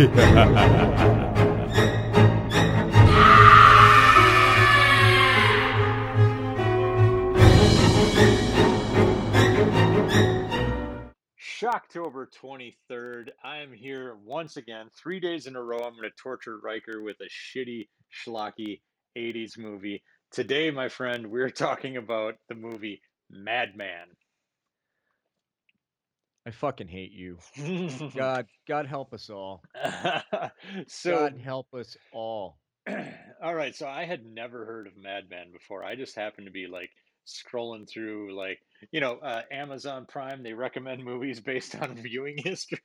Shocktober 23rd. I am here once again, three days in a row. I'm going to torture Riker with a shitty, schlocky 80s movie. Today, my friend, we're talking about the movie Madman. I fucking hate you. God, God help us all. so, God help us all. all right. So, I had never heard of Madman before. I just happened to be like scrolling through, like, you know, uh, Amazon Prime. They recommend movies based on viewing history.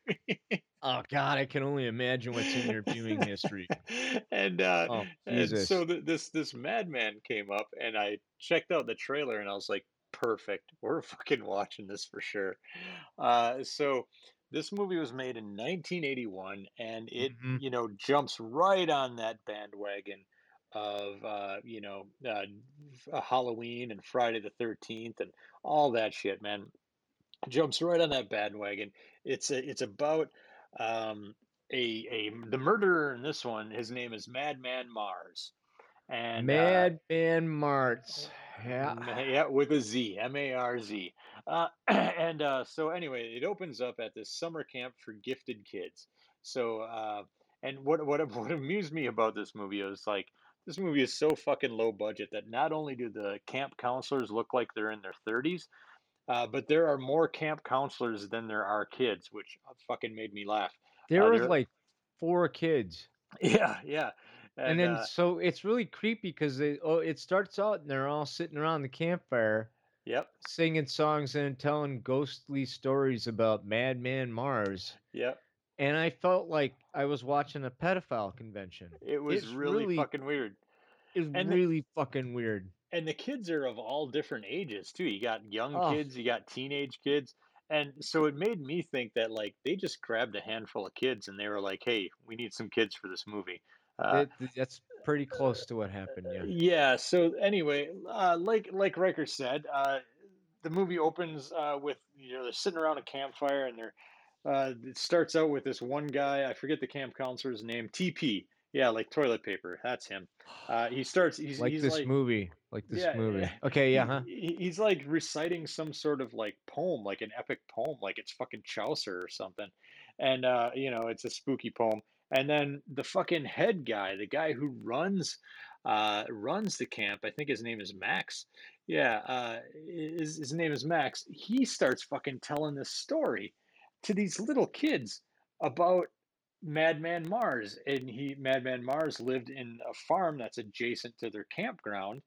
Oh God, I can only imagine what's in your viewing history. and uh, Oh and so th- this this Madman came up, and I checked out the trailer, and I was like, perfect. We're fucking watching this for sure. Uh, so this movie was made in 1981, and it Mhm. you know jumps right on that bandwagon of uh, you know uh, Halloween and Friday the 13th and all that shit, man jumps right on that bandwagon. It's a, it's about um, a a the murderer in this one. His name is Madman Marz, and uh, Madman Marz. Yeah. Yeah, with a Z, M A R Z. Uh, and uh, so anyway, it opens up at this summer camp for gifted kids. So uh, and what what what amused me about this movie is like this movie is so fucking low budget that not only do the camp counselors look like they're in their 30s, uh, but there are more camp counselors than there are kids, which uh, fucking made me laugh. There Uh, was like four kids. Yeah, yeah. And, then uh, so it's really creepy because they oh it starts out and they're all sitting around the campfire yep, singing songs and telling ghostly stories about Madman Marz. yep. And I felt like I was watching a pedophile convention. It was really, really- fucking weird. It was And the- really fucking weird. And the kids are of all different ages too. You got young Oh. kids, you got teenage kids. And so it made me think that like they just grabbed a handful of kids and they were like, "Hey, we need some kids for this movie." Uh, that- that's pretty close to what happened. Yeah. Yeah. So anyway, uh, like like Riker said, uh, the movie opens uh, with you know they're sitting around a campfire and they're uh, it starts out with this one guy. I forget the camp counselor's name. TP. Yeah, like toilet paper. That's him. Uh, he starts. He's like he's this like movie. Like this Yeah, movie. yeah. Okay, yeah, huh? he- he's like reciting some sort of like poem, like an epic poem, like it's fucking Chaucer or something. And uh, you know, it's a spooky poem. And then the fucking head guy, the guy who runs uh runs the camp, I think his name is Max. Yeah, uh his, his name is Max. He starts fucking telling this story to these little kids about Madman Marz. And he Madman Marz lived in a farm that's adjacent to their campground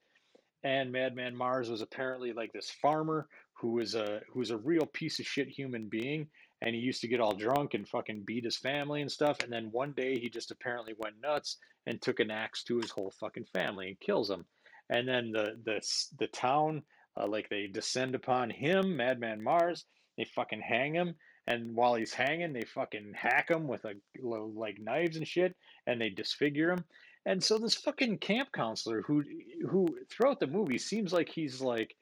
and Madman Marz was apparently like this farmer who was a who was a real piece of shit human being, and he used to get all drunk and fucking beat his family and stuff. And then one day he just apparently went nuts and took an axe to his whole fucking family and kills them. And then the the the town uh, like they descend upon him, Madman Marz. They fucking hang him, and while he's hanging, they fucking hack him with a like knives and shit, and they disfigure him. And so this fucking camp counselor who who throughout the movie seems like he's like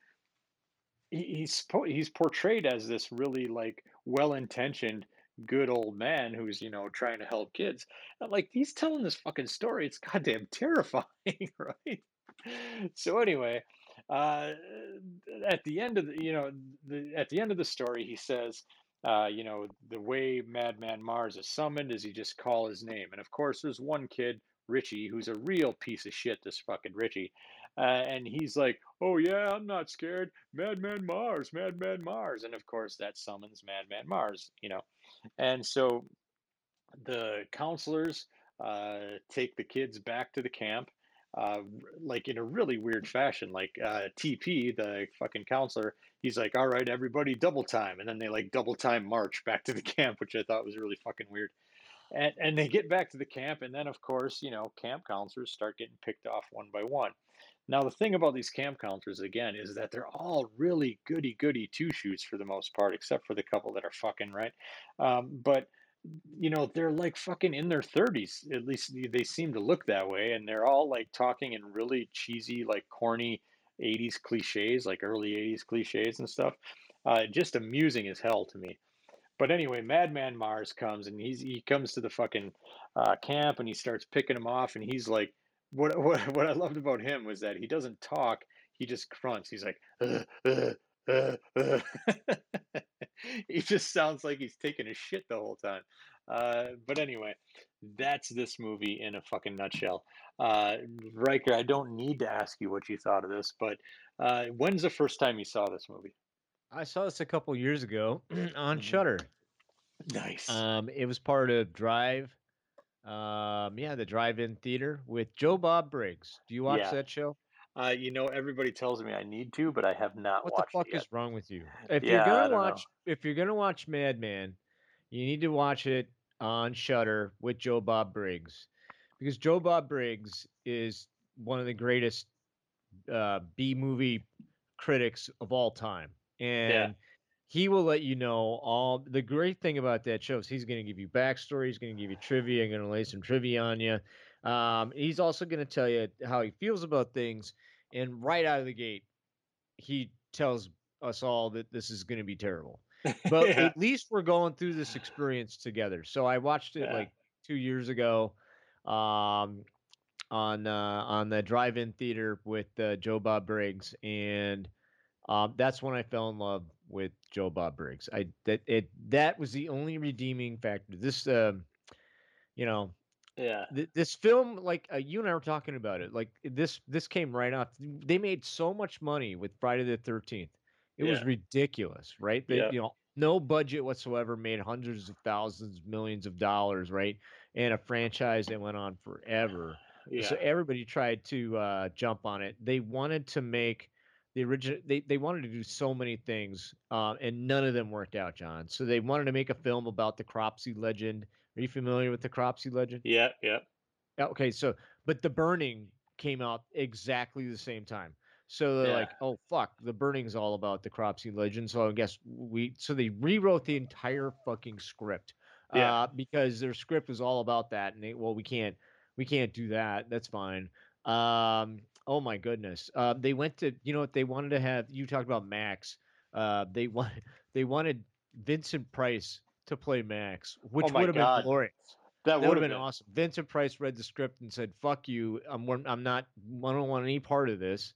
he's he's portrayed as this really like well-intentioned good old man who's you know trying to help kids. Like he's telling this fucking story. It's goddamn terrifying, right? So anyway, uh, at the end of the you know the, at the end of the story, he says. Uh, you know, the way Madman Marz is summoned is you just call his name. And of course, there's one kid Richie, who's a real piece of shit, this fucking Richie. Uh, and he's like, oh, yeah, I'm not scared. Madman Marz, Madman Marz. And of course, that summons Madman Marz, you know. And so the counselors uh, take the kids back to the camp. Uh, like in a really weird fashion, like uh, TP, the fucking counselor, he's like, "All right, everybody, double time," and then they like double time march back to the camp, which I thought was really fucking weird and and they get back to the camp and then of course you know camp counselors start getting picked off one by one now the thing about these camp counselors again is that they're all really goody goody two shoots for the most part except for the couple that are fucking right? Um, but you know they're like fucking in their 30s at least they seem to look that way and they're all like talking in really cheesy like corny 80s cliches like early 80s cliches and stuff. Uh, just amusing as hell to me. But anyway, Madman Marz comes and he's he comes to the fucking uh, camp and he starts picking them off and he's like, what what what I loved about him was that he doesn't talk, he just grunts. He's like, uh, uh, uh, uh. he just sounds like he's taking a shit the whole time. Uh, but anyway, that's this movie in a fucking nutshell. Uh, Riker, I don't need to ask you what you thought of this, but uh, when's the first time you saw this movie? I saw this a couple years ago on Mhm. Shudder. Nice. Um, it was part of Drive. Um, yeah, the drive-in theater with Joe Bob Briggs. Do you watch Yeah. that show? Uh, you know, everybody tells me I need to, but I have not What the fuck is wrong with you? If Yeah, you're gonna don't know. watch, if you're gonna watch Madman, you need to watch it on Shudder with Joe Bob Briggs, because Joe Bob Briggs is one of the greatest uh, B movie critics of all time, and he will let you know all the great thing about that show is he's going to give you backstory, he's going to give you trivia, going to lay some trivia on you. Um, he's also going to tell you how he feels about things, and right out of the gate, he tells us all that this is going to be terrible. But Yeah. at least we're going through this experience together. So I watched it Yeah. like two years ago, um, on uh, on the drive-in theater with uh, Joe Bob Briggs, and um, that's when I fell in love with Joe Bob Briggs. I that it that was the only redeeming factor. This, um, you know, yeah. th- this film, like uh, you and I were talking about it, like this this came right off. They made so much money with Friday the Thirteenth. It was ridiculous, right? They, Yeah. you know, no budget whatsoever, made hundreds of thousands, millions of dollars, right? And a franchise that went on forever. Yeah. So everybody tried to uh, jump on it. They wanted to make the original. They they wanted to do so many things, uh, and none of them worked out, John. So they wanted to make a film about the Cropsey legend. Are you familiar with the Cropsey legend? yeah. Yeah. Okay, so but the Burning came out exactly the same time. So they're Yeah. like, oh fuck, the Burning's all about the Cropsey legend. So I guess we so they rewrote the entire fucking script. Yeah. Uh, because their script was all about that, and they well, we can't we can't do that. That's fine. Um, oh my goodness. Uh, they went to you know what they wanted to have. You talked about Max. Uh, they wanted they wanted Vincent Price to play Max, which Oh would have been glorious. That That would have been awesome. Vincent Price read the script and said, "Fuck you. I'm I'm not. I don't want any part of this."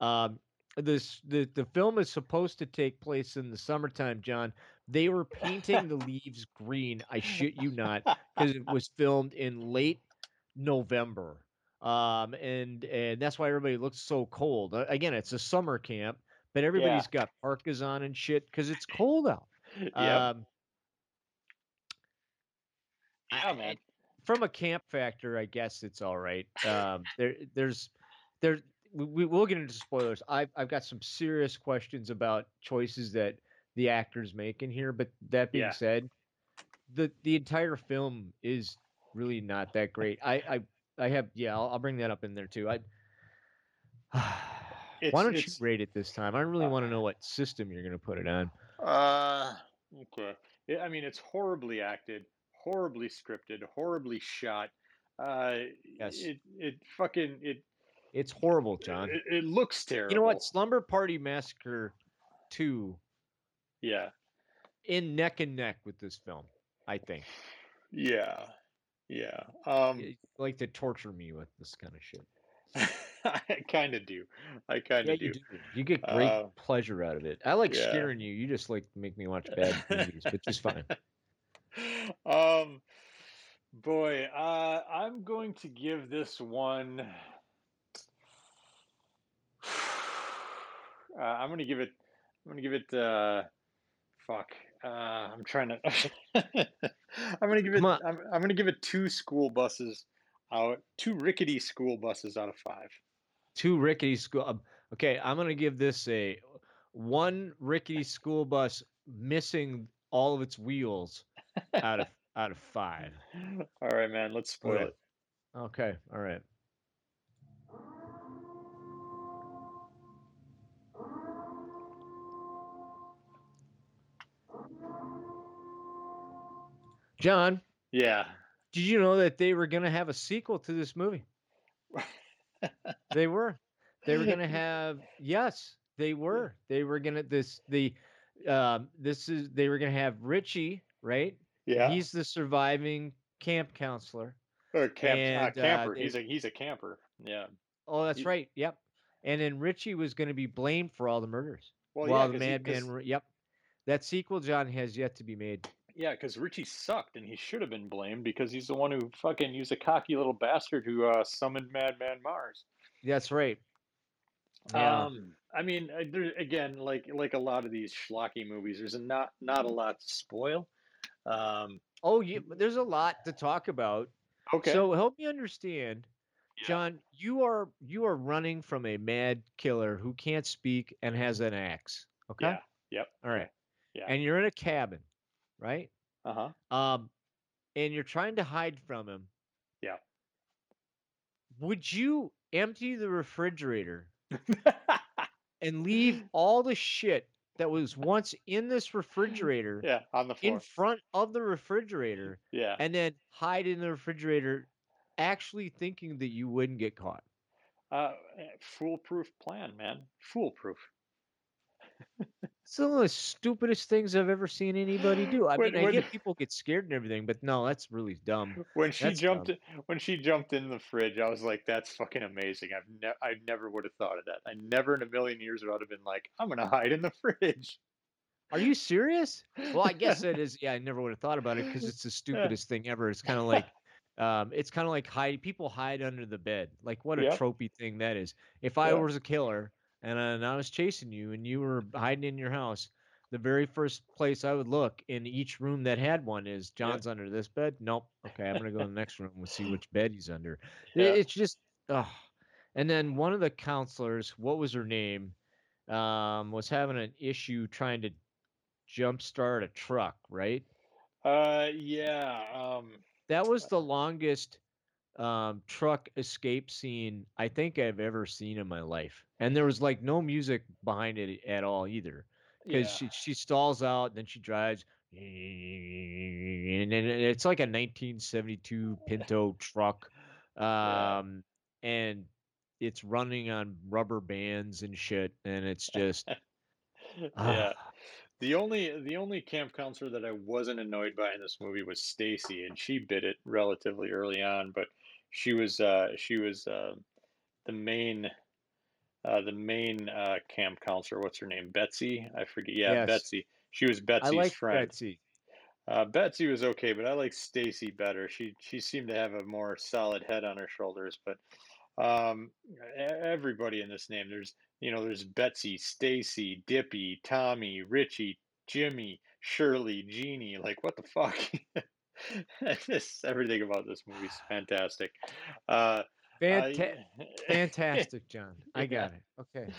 Um, this the the film is supposed to take place in the summertime, John. They were painting the leaves green. I shit you not, because it was filmed in late November. Um, and and that's why everybody looks so cold. Again, it's a summer camp, but everybody's got parkas on and shit because it's cold out. yeah. Um, yeah, I- man. from a camp factor, I guess it's all right. Um, there, there's, there, we, we will get into spoilers. I've, I've got some serious questions about choices that the actors make in here. But that being Yeah. said, the the entire film is really not that great. I, I, I have, yeah, I'll, I'll bring that up in there too. I. It's- Why don't you rate it this time? I really uh, want to know what system you're going to put it on. Uh, okay. Yeah, I mean, it's horribly acted, horribly scripted, horribly shot. Uh, Yes. it it fucking it It's horrible, John. it, it looks terrible. You know what? Slumber Party Massacre 2 Yeah, in neck and neck with this film, I think. yeah, yeah. Um, You like to torture me with this kind of shit. I kind of do. I kind Yeah, of you do. do. You get great Uh, pleasure out of it. I like yeah. scaring you. You just like make me watch bad movies, which is fine. um, boy, uh, I'm going to give this one. Uh, I'm gonna give it. I'm gonna give it. Uh, fuck. Uh, I'm trying to. I'm gonna give it. I'm, I'm gonna give it two school buses out. Two rickety school buses out of five. Two rickety school. um, Okay, I'm gonna give this a one rickety school bus missing all of its wheels out of out of five. All right, man. Let's spoil Okay. it. Okay, all right. John, Yeah. did you know that they were going to have a sequel to this movie? They were. They were going to have yes, they were. They were going to this the um, this is they were gonna have Richie, right? Yeah. He's the surviving camp counselor. or camp, and, uh, uh, camper. they- he's a he's a camper. Yeah. Oh, that's He- right. Yep. And then Richie was going to be blamed for all the murders. Well, while yeah, the madman. Yep. That sequel, John, has yet to be made. Yeah, because Richie sucked, and he should have been blamed because he's the one who fucking he's a cocky little bastard who uh, summoned Madman Marz. That's right. Yeah. Um, I mean, uh, there, again, like like a lot of these schlocky movies, there's not not a lot to spoil. Um, oh, yeah. There's a lot to talk about. okay. So help me understand, Yeah. John. You are you are running from a mad killer who can't speak and has an axe. Okay. Yeah. Yep. All right. Yeah. And you're in a cabin, right? Uh huh. Um, and you're trying to hide from him. Yeah. Would you empty the refrigerator and leave all the shit that was once in this refrigerator yeah, on the floor. in front of the refrigerator yeah. and then hide in the refrigerator actually thinking that you wouldn't get caught? Uh, eh, foolproof plan, man. Foolproof. It's one of the stupidest things I've ever seen anybody do. I When- mean, I when- get people get scared and everything, but no, that's really dumb. When she That's jumped, dumb. in, when she jumped in the fridge, I was like, "That's fucking amazing." I've ne- I never would have thought of that. I never in a million years would have been like, "I'm gonna hide in the fridge." Are you serious? Well, I guess it is. Yeah, I never would have thought about it because it's the stupidest thing ever. It's kind of like, um, it's kind of like hide. People hide under the bed. Like what a Yep. tropey thing that is. If I Yeah. was a killer and, I- and I was chasing you and you were hiding in your house, the very first place I would look in each room that had one is John's under this bed. Nope. Okay, I'm gonna go to the next room and see which bed he's under. Yeah. It's just, oh. And then one of the counselors, what was her name, um, was having an issue trying to jumpstart a truck, right? Uh, yeah. Um, That was the longest um, truck escape scene I think I've ever seen in my life. And there was like no music behind it at all either. Because yeah. she, she stalls out, then she drives, and then it's like a 1972 Pinto truck. Yeah. Um, and it's running on rubber bands and shit. And it's just, yeah. ah, The only the only camp counselor that I wasn't annoyed by in this movie was Stacy, and she bit it relatively early on. But she was uh, she was uh, the main uh, the main uh, camp counselor. What's her name? Betsy. I forget. Yeah, Yes. Betsy. She was I Betsy's like friend. Betsy. Uh, Betsy was okay, but I like Stacy better. She she seemed to have a more solid head on her shoulders. But um, everybody in this name, there's you know, there's Betsy, Stacy, Dippy, Tommy, Richie, Jimmy, Shirley, Jeannie. Like what the fuck? Just everything about this movie is fantastic. Uh, Fanta- I- fantastic, John. I Yeah. got it. Okay.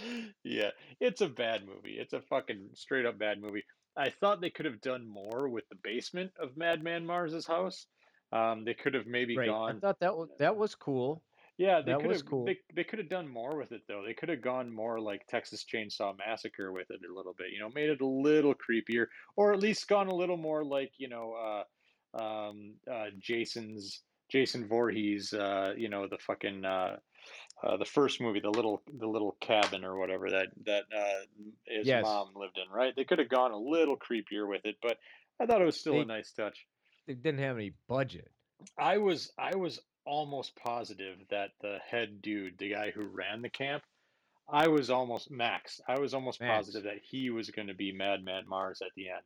yeah, it's a bad movie. It's a fucking straight up bad movie. I thought they could have done more with the basement of Madman Marz's house. Um, they could have maybe Right. I thought that was that was cool. Yeah, they that could was have. cool. They, they could have done more with it though. They could have gone more like Texas Chainsaw Massacre with it a little bit. You know, made it a little creepier, or at least gone a little more like you know, uh, um, uh, Jason's Jason Voorhees. Uh, you know, the fucking uh, uh, the first movie, the little the little cabin or whatever that that uh, his Yes. mom lived in. Right? They could have gone a little creepier with it, but I thought it was still They- a nice touch. They didn't have any budget. I was I was almost positive that the head dude, the guy who ran the camp, I was almost Max. I was almost Max. positive that he was going to be Madman Marz at the end,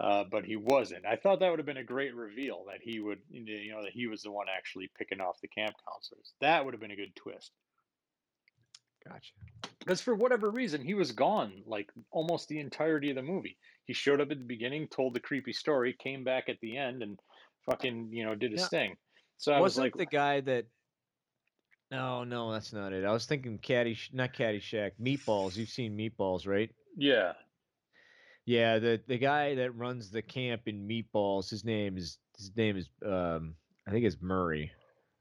uh, but he wasn't. I thought that would have been a great reveal that he would, you know, that he was the one actually picking off the camp counselors. That would have been a good twist. Gotcha. Because for whatever reason, he was gone like almost the entirety of the movie. He showed up at the beginning, told the creepy story, came back at the end, and fucking, you know, did his Yeah. thing. So I was Wasn't like, the guy that? No, no, that's not it. I was thinking Caddy, not Caddyshack, Meatballs. You've seen Meatballs, right? yeah, Yeah, the the guy that runs the camp in Meatballs. His name is his name is um I think it's Murray.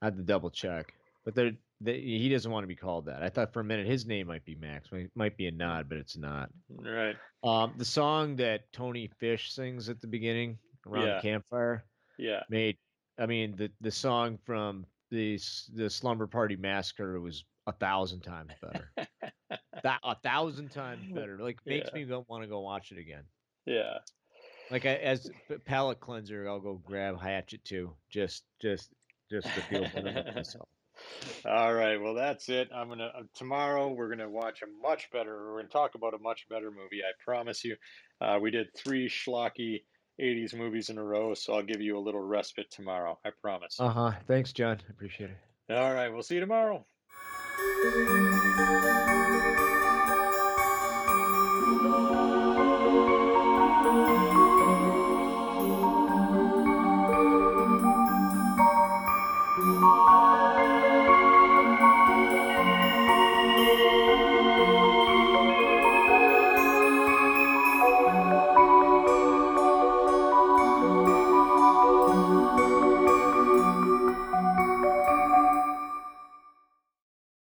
I had to double check, but there he doesn't want to be called that. I thought for a minute his name might be Max. Might, might be a nod, but it's not. right. Um, the song that Tony Fish sings at the beginning around Yeah. the campfire Yeah. made. I mean, the the song from the the Slumber Party Massacre was a thousand times better. that a thousand times better. Like makes Yeah. me go want to go watch it again. Yeah. Like I, as palate cleanser, I'll go grab Hatchet too. Just, just, just to feel better about myself. All right. Well, that's it. I'm gonna uh, tomorrow. We're gonna watch a much better. We're gonna talk about a much better movie. I promise you. Uh, we did three schlocky '80s movies in a row, so I'll give you a little respite tomorrow. I promise. Uh huh. Thanks, John. Appreciate it. All right. We'll see you tomorrow.